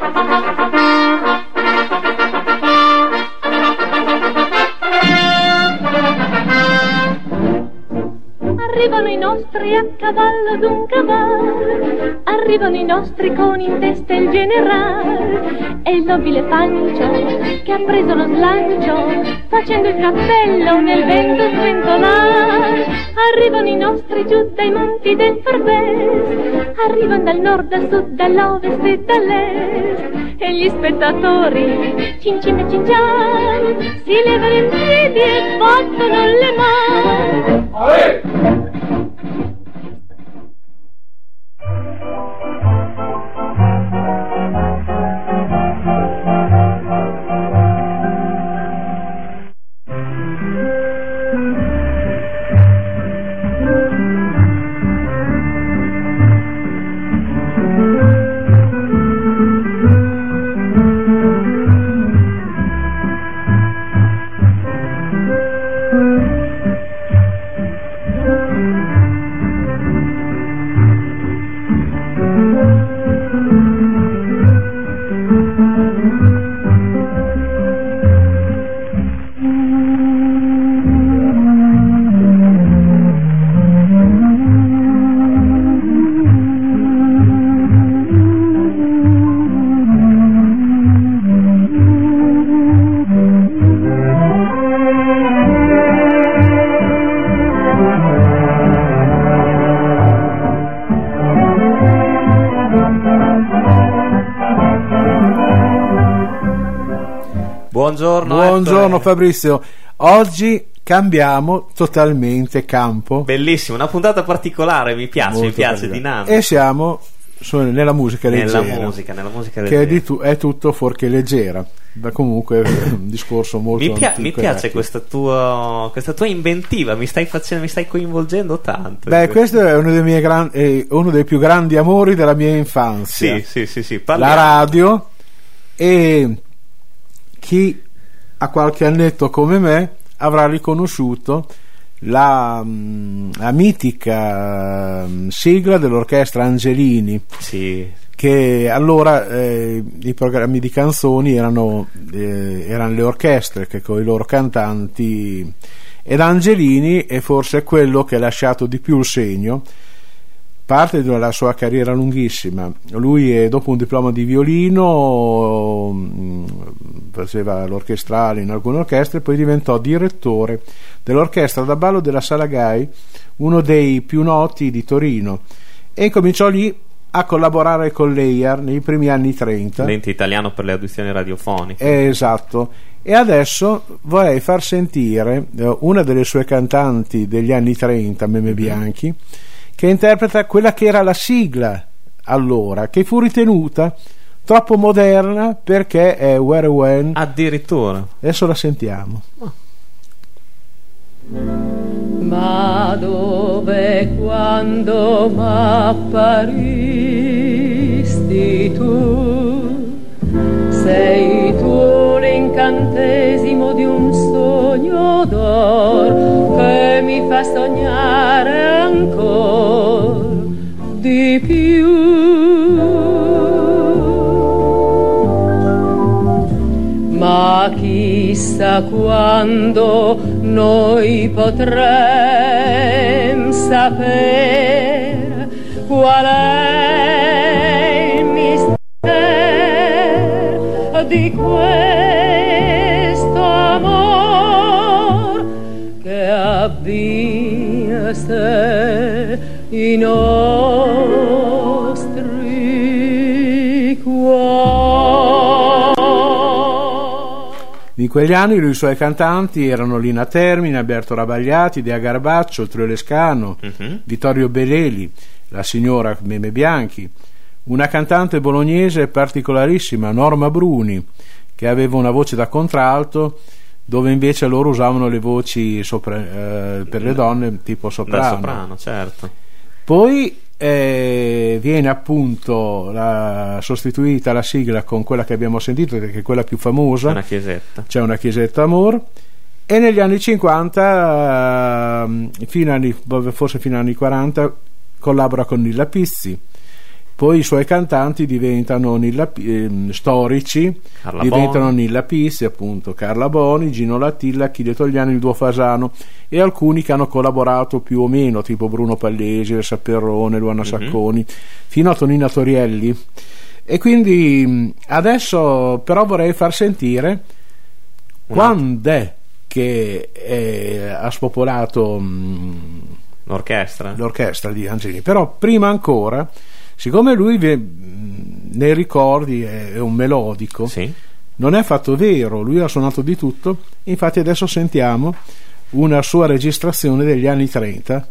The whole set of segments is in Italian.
Thank you. Nostri a cavallo d'un cavallo, arrivano i nostri con in testa il generale e il nobile Pancio che ha preso lo slancio facendo il cappello nel vento sventolare. Arrivano i nostri giù dai monti del Farbes, arrivano dal nord, dal sud, dall'ovest e dall'est e gli spettatori, cin cin e cincian, si levano in piedi e battono le mani. Buongiorno. Buongiorno Fabrizio. Oggi cambiamo totalmente campo. Bellissimo, una puntata particolare, mi piace, Molto mi piace, dinamica. E siamo nella musica Nella leggera. musica, nella musica che è, leggera. tu- è tutto fuorché leggera. Ma comunque un discorso molto Mi, pia- mi piace questa tua, questa tua inventiva, mi stai, facendo, mi stai coinvolgendo tanto. Beh, questo è uno dei, miei gran- eh, uno dei più grandi amori della mia infanzia. Sì, sì, sì, sì, la parliamo. radio e chi ha qualche annetto come me avrà riconosciuto la, mm, la mitica mm, sigla dell'orchestra Angelini. Sì, che allora eh, i programmi di canzoni erano, eh, erano le orchestre che con i loro cantanti ed Angelini è forse quello che ha lasciato di più il segno parte della sua carriera lunghissima lui è, dopo un diploma di violino mh, faceva l'orchestrale in alcune orchestre poi diventò direttore dell'orchestra da ballo della Sala Gai uno dei più noti di Torino e cominciò lì a collaborare con l'EIAR nei primi anni 30 l'ente italiano per le audizioni radiofoniche. eh, esatto. E adesso vorrei far sentire eh, una delle sue cantanti degli anni 30, Meme Bianchi, che interpreta quella che era la sigla allora, che fu ritenuta troppo moderna perché è Where When. Addirittura. Adesso la sentiamo. Ma dove quando m'apparisti tu? Sei tu l'incantesimo di un sogno d'or che mi fa sognare ancora di più. Ma chissà quando noi potrem sapere qual è il mistero di questo sé i nostri cuori. In quegli anni i suoi cantanti erano Lina Termini, Alberto Rabagliati, Dea Garbaccio, il Trio Lescano, Mhm. Vittorio Beleli, la signora Meme Bianchi, una cantante bolognese particolarissima, Norma Bruni, che aveva una voce da contralto, dove invece loro usavano le voci sopra- eh, per le donne tipo soprano. soprano, certo. Poi eh, viene appunto la- sostituita la sigla con quella che abbiamo sentito, che è quella più famosa Una chiesetta. c'è una chiesetta amor e negli anni 50 ehm, fino anni, forse fino agli anni 40 collabora con Nilla Pizzi poi i suoi cantanti diventano Nilla, ehm, storici, Carla diventano Boni. Nilla Pissi, appunto, Carla Boni, Gino Latilla, Achille Togliani, il duo Fasano e alcuni che hanno collaborato più o meno, tipo Bruno Pallesi, Elsa Perrone, Luana Sacconi, fino a Tonina Torielli. E quindi adesso però vorrei far sentire Un quando è che eh, ha spopolato mh, L'orchestra? l'orchestra di Angelini. Però prima ancora, siccome lui nei ricordi è, un melodico, Sì. non è affatto vero, lui ha suonato di tutto, infatti adesso sentiamo una sua registrazione degli anni 30.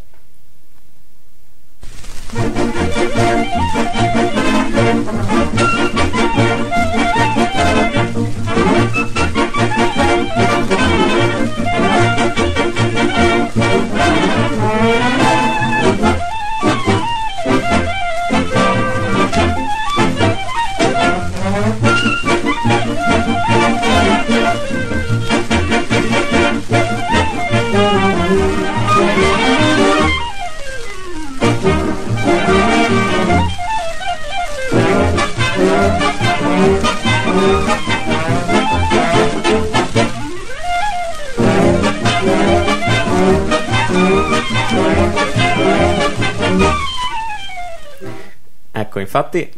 Ecco, infatti,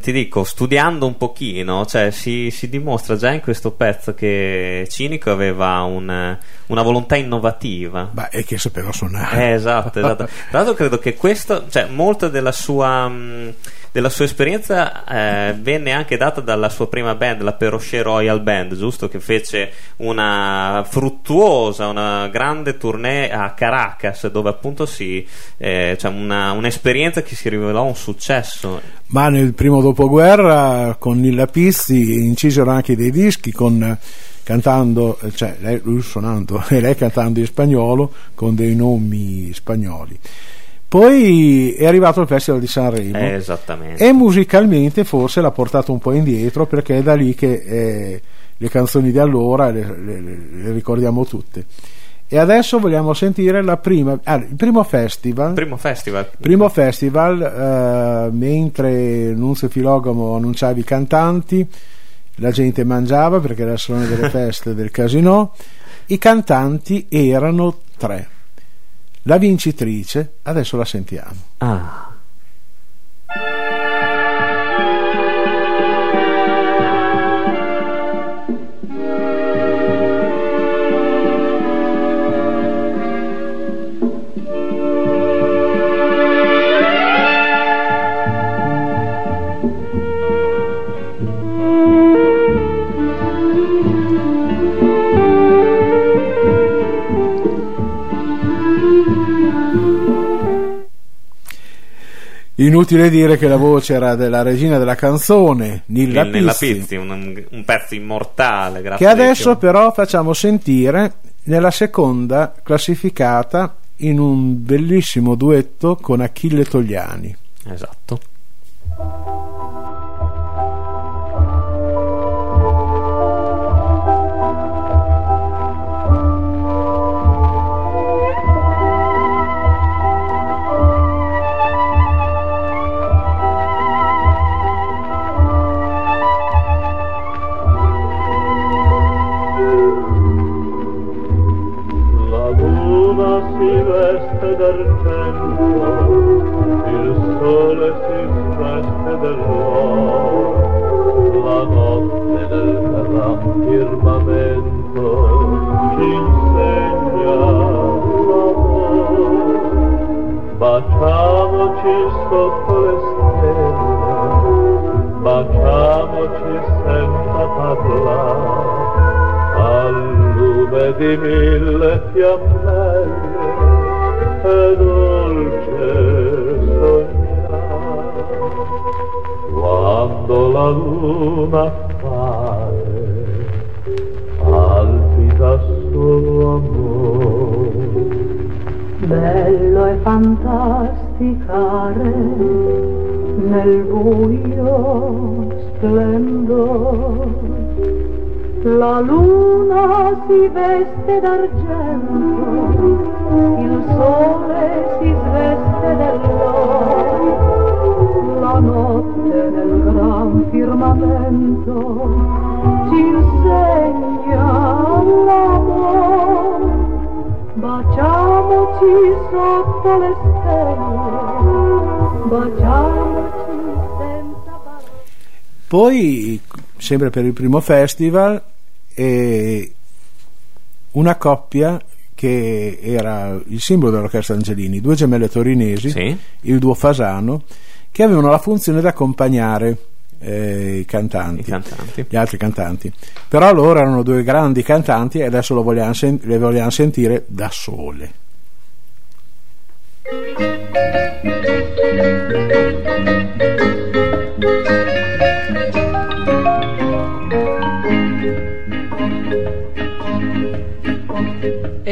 ti dico, studiando un pochino, cioè, si, si dimostra già in questo pezzo che Cinico aveva un- una volontà innovativa. Beh, e che sapeva suonare. Eh, esatto, esatto. Tra l'altro credo che questo, cioè, molta della sua, mh, della sua esperienza eh, venne anche data dalla sua prima band, la Perochet Royal Band, giusto? Che fece una fruttuosa, una grande tournée a Caracas, dove appunto si, eh, cioè una, un'esperienza che si rivelò un successo. Ma nel primo dopoguerra con Nilla Pizzi incisero anche dei dischi con cantando, cioè lei, lui suonando e lei cantando in spagnolo con dei nomi spagnoli. Poi è arrivato il Festival di Sanremo Eh, esattamente. e musicalmente forse l'ha portato un po' indietro perché è da lì che eh, le canzoni di allora le, le- le- ricordiamo tutte. E adesso vogliamo sentire la prima, ah, il primo festival. Primo festival. Primo festival, eh, mentre Nunzio Filogamo annunciava i cantanti, la gente mangiava perché era il salone delle feste del casino, i cantanti erano tre. La vincitrice, adesso la sentiamo. Ah. Inutile dire che la voce era della regina della canzone, Nilla nella Pizzi, Pizzi, un, un pezzo immortale. Grazie che adesso però facciamo sentire nella seconda classificata in un bellissimo duetto con Achille Togliani. Di mille fiammelle è dolce sognare quando la luna appare palpita solo amore Bello è fantasticare nel buio splendore. D'argento, il sole si sveste dell'oro. firmamento ci insegna l'amore. Baciamoci sotto le stelle, baciamoci senza parole. Poi, sempre per il primo festival, eh, una coppia che era il simbolo dell'orchestra Angelini, due gemelle torinesi, Sì. il duo Fasano, che avevano la funzione di accompagnare eh, i cantanti. I cantanti. gli altri cantanti. Però loro erano due grandi cantanti e adesso lo vogliamo sen- le vogliamo sentire da sole.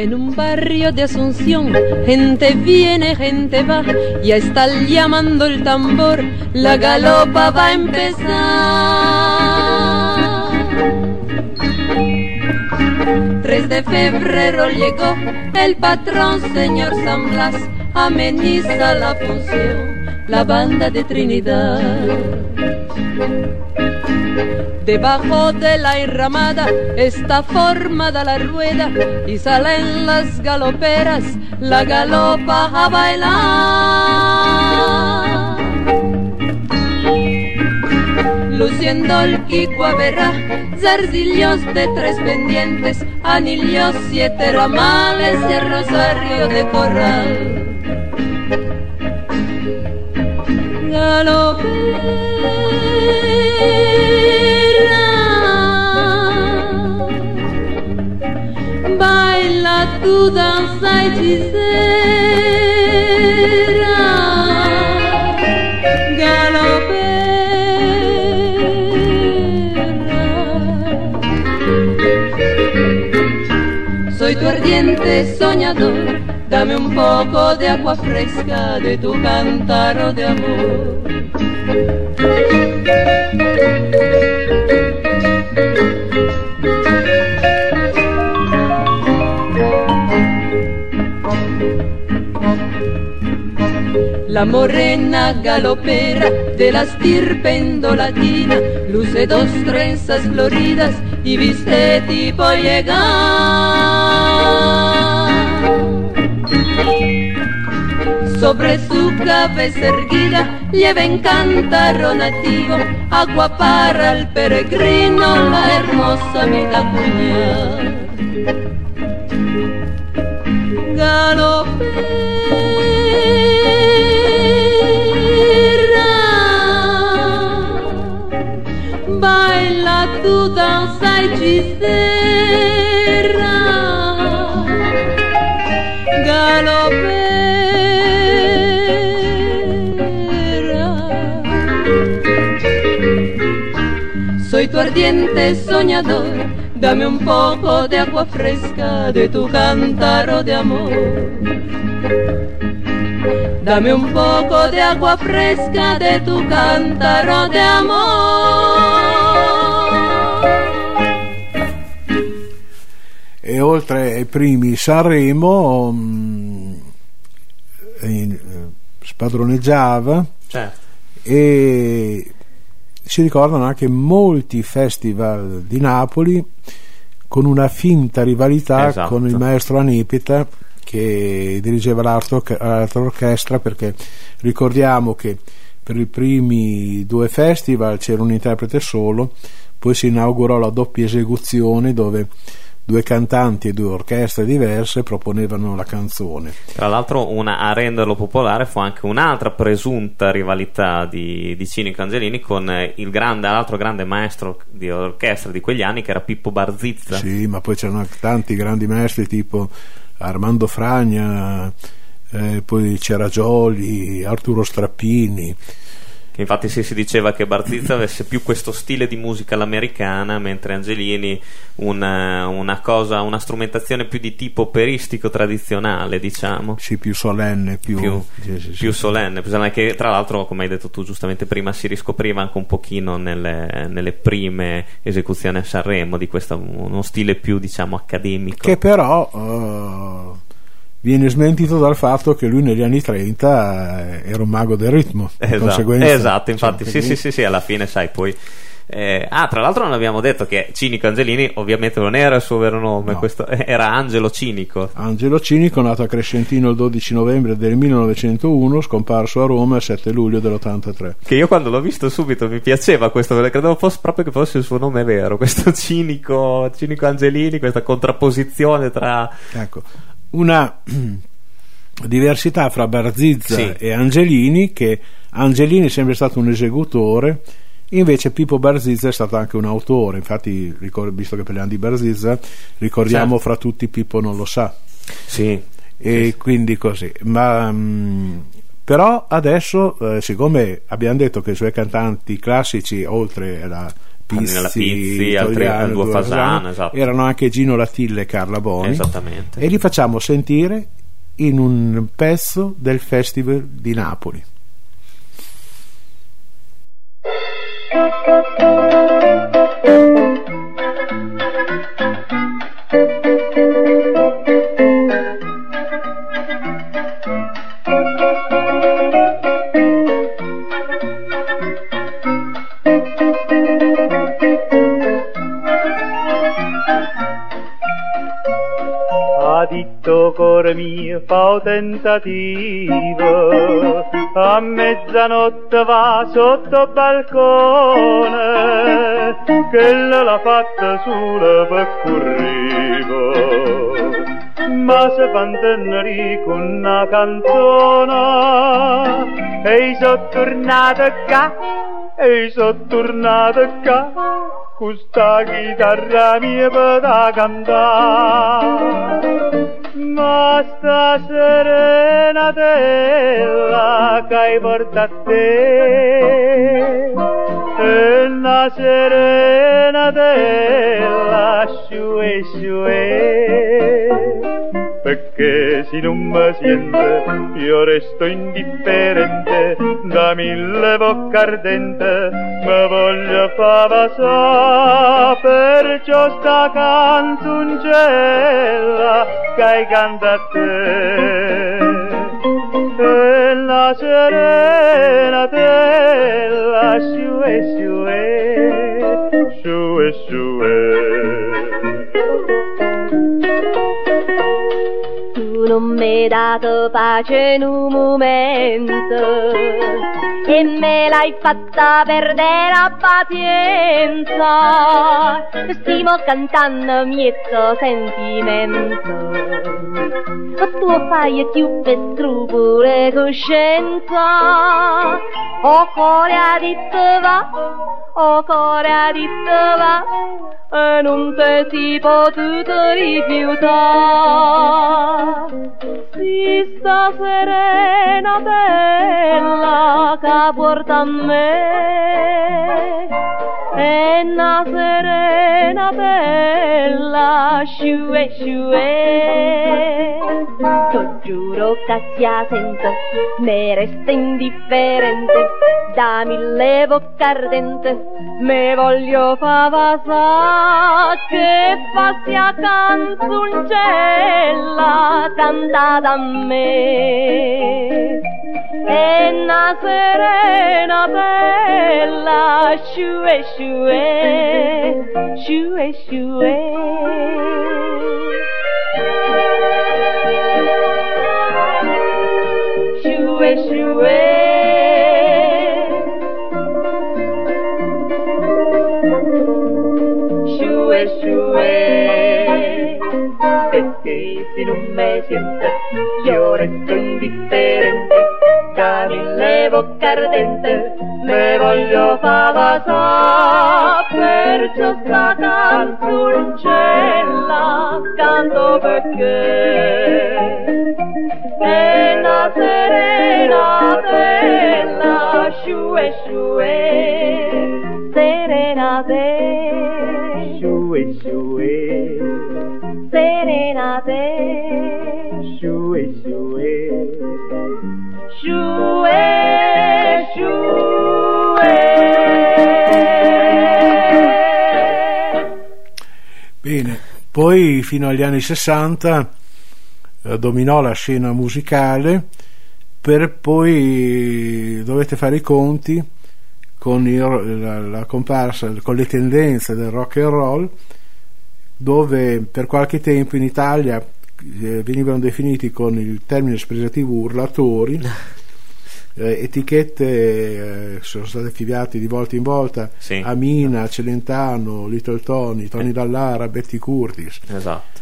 En un barrio de Asunción, gente viene, gente va, ya está llamando el tambor, la galopa va a empezar. 3 de febrero llegó el patrón señor San Blas, ameniza la función, la banda de Trinidad. Debajo de la enramada está formada la rueda y salen las galoperas, la galopa a bailar. Luciendo el verá zarzillos de tres pendientes, anillos, siete ramales el rosario de corral. Galopera, tu danza. Galopera. Soy tu ardiente soñador, dame un poco de agua fresca de tu cántaro de amor. La morena galopera de la estirpe indolatina luce dos trenzas floridas y viste tipo llegar. Sobre su cabeza erguida lleva en cántaro nativo agua para el peregrino, la hermosa cuñada. Galopera, Galopera. Soy tu ardiente soñador, dame un poco de agua fresca de tu cántaro de amor. Dame un poco de agua fresca de tu cántaro de amor. E oltre ai primi Sanremo mm, in- eh, spadroneggiava Certo. e si ricordano anche molti festival di Napoli con una finta rivalità Esatto. con il maestro Anipita che dirigeva l'altra orchestra perché ricordiamo che per i primi due festival c'era un interprete solo poi si inaugurò la doppia esecuzione dove due cantanti e due orchestre diverse proponevano la canzone Tra l'altro, una, a renderlo popolare fu anche un'altra presunta rivalità di, di Cinico Angelini con eh, il grande, l'altro grande maestro di orchestra di quegli anni che era Pippo Barzizza. Sì, ma poi c'erano anche tanti grandi maestri tipo Armando Fragna, eh, poi c'era Gioli, Arturo Strappini. Infatti sì, si diceva che Barzizza avesse più questo stile di musica all'americana, mentre Angelini una, una cosa, una strumentazione più di tipo operistico tradizionale, diciamo. Sì, più solenne, più, Più, sì, sì, più solenne, che tra l'altro, come hai detto tu giustamente prima, si riscopriva anche un pochino nelle, nelle prime esecuzioni a Sanremo di questo uno stile più diciamo accademico. Che però eh, viene smentito dal fatto che lui negli anni 30 era un mago del ritmo. Esatto, esatto, infatti, cioè, sì, quindi- sì, sì, sì, alla fine, sai, poi Eh, ah, tra l'altro non abbiamo detto che Cinico Angelini ovviamente non era il suo vero nome, No. questo- era Angelo Cinico. Angelo Cinico, nato a Crescentino il 12 novembre del 1901, scomparso a Roma il 7 luglio dell'83. Che io quando l'ho visto subito mi piaceva questo, perché credevo fosse proprio che fosse il suo nome vero, questo Cinico, Cinico Angelini, questa contrapposizione tra... Ecco, una diversità fra Barzizza Sì. e Angelini, che Angelini è sempre stato un esecutore, invece Pippo Barzizza è stato anche un autore. Infatti, ricor- visto che parliamo di Barzizza, ricordiamo Certo. fra tutti Pippo non lo sa. Sì, E quindi così. Ma, mh, però adesso, eh, siccome abbiamo detto che i suoi cantanti classici, oltre alla Pizzi, Pizzi, altri- Toriano, Aldo Due Fasano, Fasano, esatto. erano anche Gino Latille e Carla Boni. esattamente. E li facciamo sentire in un pezzo del Festival di Napoli. Ha detto cuore mio, fa un tentativo, a mezzanotte va sotto il balcone, che l'ha fatta sola per corrivo. Ma se fanteneri con una canzone, e sono tornata qua, e sono tornata qua, questa chitarra mia per cantare. Ma sta serenatella che hai portato a te è una serenatella sciue sciue perché se non mi sente io resto indifferente da mille bocca ardente mi voglio fa passare perciò sta canzoncella che hai canta a te. E la serenatella sciue sciue sciue sciue non mi dato pace in un momento e me l'hai fatta perdere la pazienza. Stimo cantando miezzo sentimento. Tu fai più per scrupolo e coscienza. O cuore a va, o cuore a va, e non te ti potuto rifiutare. Si sta serena bella che porta a me è una serena bella, sciue sciue. T'ho giuro che sia senza, me resta indifferente, da mille bocca ardente, me voglio fa passare, che fa sia canzoncella cantata a me. È una serena bella, sciue sciue, sciue sciue. Sciue sciue. Sciue sciue. Perché se non mi sente io resto indifferente da mille bocca ardente me voglio fa passare perciò sta canzoncella canto perché fino agli anni 60 eh, dominò la scena musicale per poi dovete fare i conti con il- la, la comparsa, con le tendenze del rock and roll, dove per qualche tempo in Italia eh, venivano definiti con il termine espressivo urlatori. eh, etichette eh, sono state affiliate di volta in volta Sì. a Mina, Celentano, Little Tony, Tony Dallara, Betty Curtis Esatto.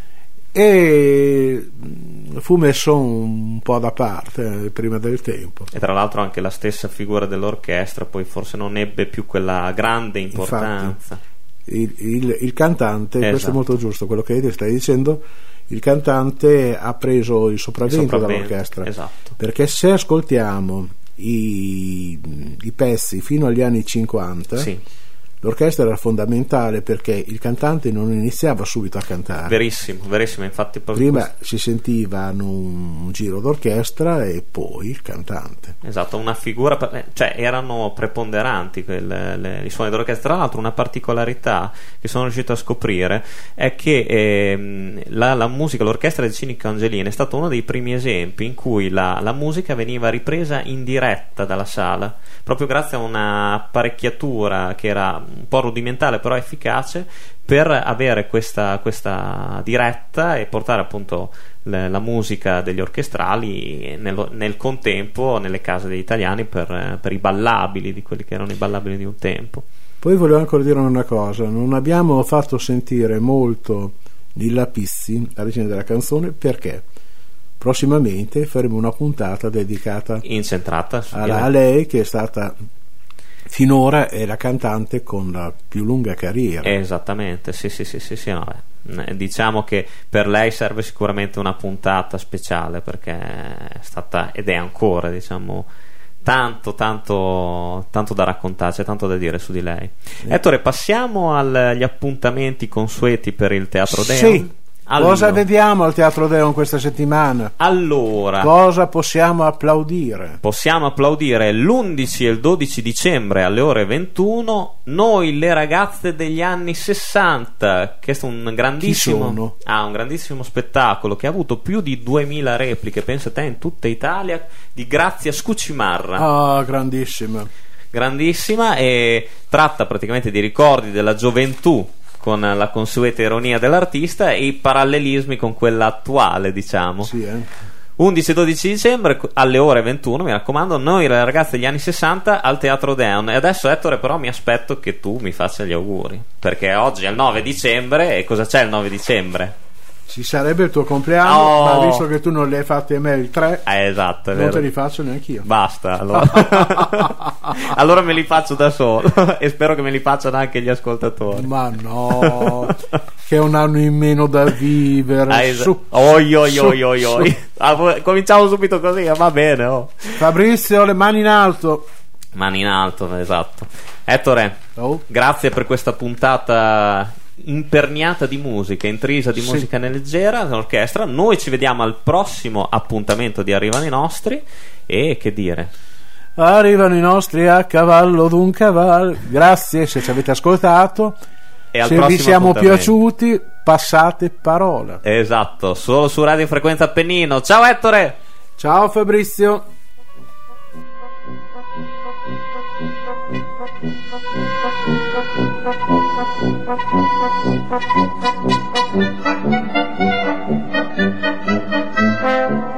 e mh, fu messo un po' da parte eh, prima del tempo. E tra l'altro anche la stessa figura dell'orchestra poi forse non ebbe più quella grande importanza. Il, il- il cantante, questo Esatto. è molto giusto quello che stai dicendo, il cantante ha preso il sopravvento, sopravvento, dall'orchestra. esatto. Perché se ascoltiamo i, i pezzi fino agli anni 50, Sì, l'orchestra era fondamentale perché il cantante non iniziava subito a cantare. verissimo, verissimo. Infatti, Prima si sentivano un, un giro d'orchestra e poi il cantante. Esatto, una figura, eh, cioè erano preponderanti quelle- le- i suoni d'orchestra. Tra l'altro, una particolarità che sono riuscito a scoprire è che ehm, la, la musica, l'orchestra di Cinico Angelini è stato uno dei primi esempi in cui la, la musica veniva ripresa in diretta dalla sala, proprio grazie a una apparecchiatura che era un po' rudimentale però efficace per avere questa, questa diretta e portare appunto le- la musica degli orchestrali nello- nel contempo nelle case degli italiani per, per i ballabili di quelli che erano i ballabili di un tempo. Poi volevo ancora dire una cosa, non abbiamo fatto sentire molto Lilla Pissi, la regina della canzone, perché? Prossimamente faremo una puntata dedicata Incentrata a lei che è stata finora è la cantante con la più lunga carriera. Esattamente, sì, sì, sì, sì, sì, no, beh. Eh, Diciamo che per lei serve sicuramente una puntata speciale perché è stata ed è ancora, diciamo, tanto, tanto, tanto da raccontare, c'è tanto da dire su di lei. Ettore, passiamo agli appuntamenti consueti per il Teatro Deon. Allora, Cosa vediamo al Teatro Deon questa settimana? allora, Cosa possiamo applaudire? possiamo applaudire l'11 e il 12 dicembre alle ore 21 noi le ragazze degli anni 60 che è un grandissimo ah, un grandissimo spettacolo che ha avuto più di 2000 repliche pensa te in tutta Italia di Grazia Scucimarra Ah, grandissima. grandissima e tratta praticamente di ricordi della gioventù con la consueta ironia dell'artista e i parallelismi con quella attuale diciamo Sì, eh. 11 e 12 dicembre alle ore 21 mi raccomando noi le ragazze degli anni 60 al Teatro Deon e adesso Ettore però mi aspetto che tu mi faccia gli auguri perché oggi è il 9 dicembre e cosa c'è il 9 dicembre? Ci sarebbe il tuo compleanno, Oh. ma visto che tu non li hai fatti a me il 3, Eh, esatto non te vero li faccio neanche io. basta allora. allora me li faccio da solo e spero che me li facciano anche gli ascoltatori Ma no, che è un anno in meno da vivere. Ah, es- Su, oi oi oi oi oi. Ah, cominciamo subito così eh, va bene oh. Fabrizio, le mani in alto. mani in alto esatto Ettore Oh, Grazie per questa puntata imperniata di musica, intrisa di Sì. musica leggera, l'orchestra. Noi ci vediamo al prossimo appuntamento di Arrivano i nostri e che dire. arrivano i nostri a cavallo d'un cavallo. Grazie se ci avete ascoltato. E al se vi siamo piaciuti, passate parola. Esatto, solo su Radio Frequenza Appennino. Ciao Ettore! Ciao Fabrizio. Thank you.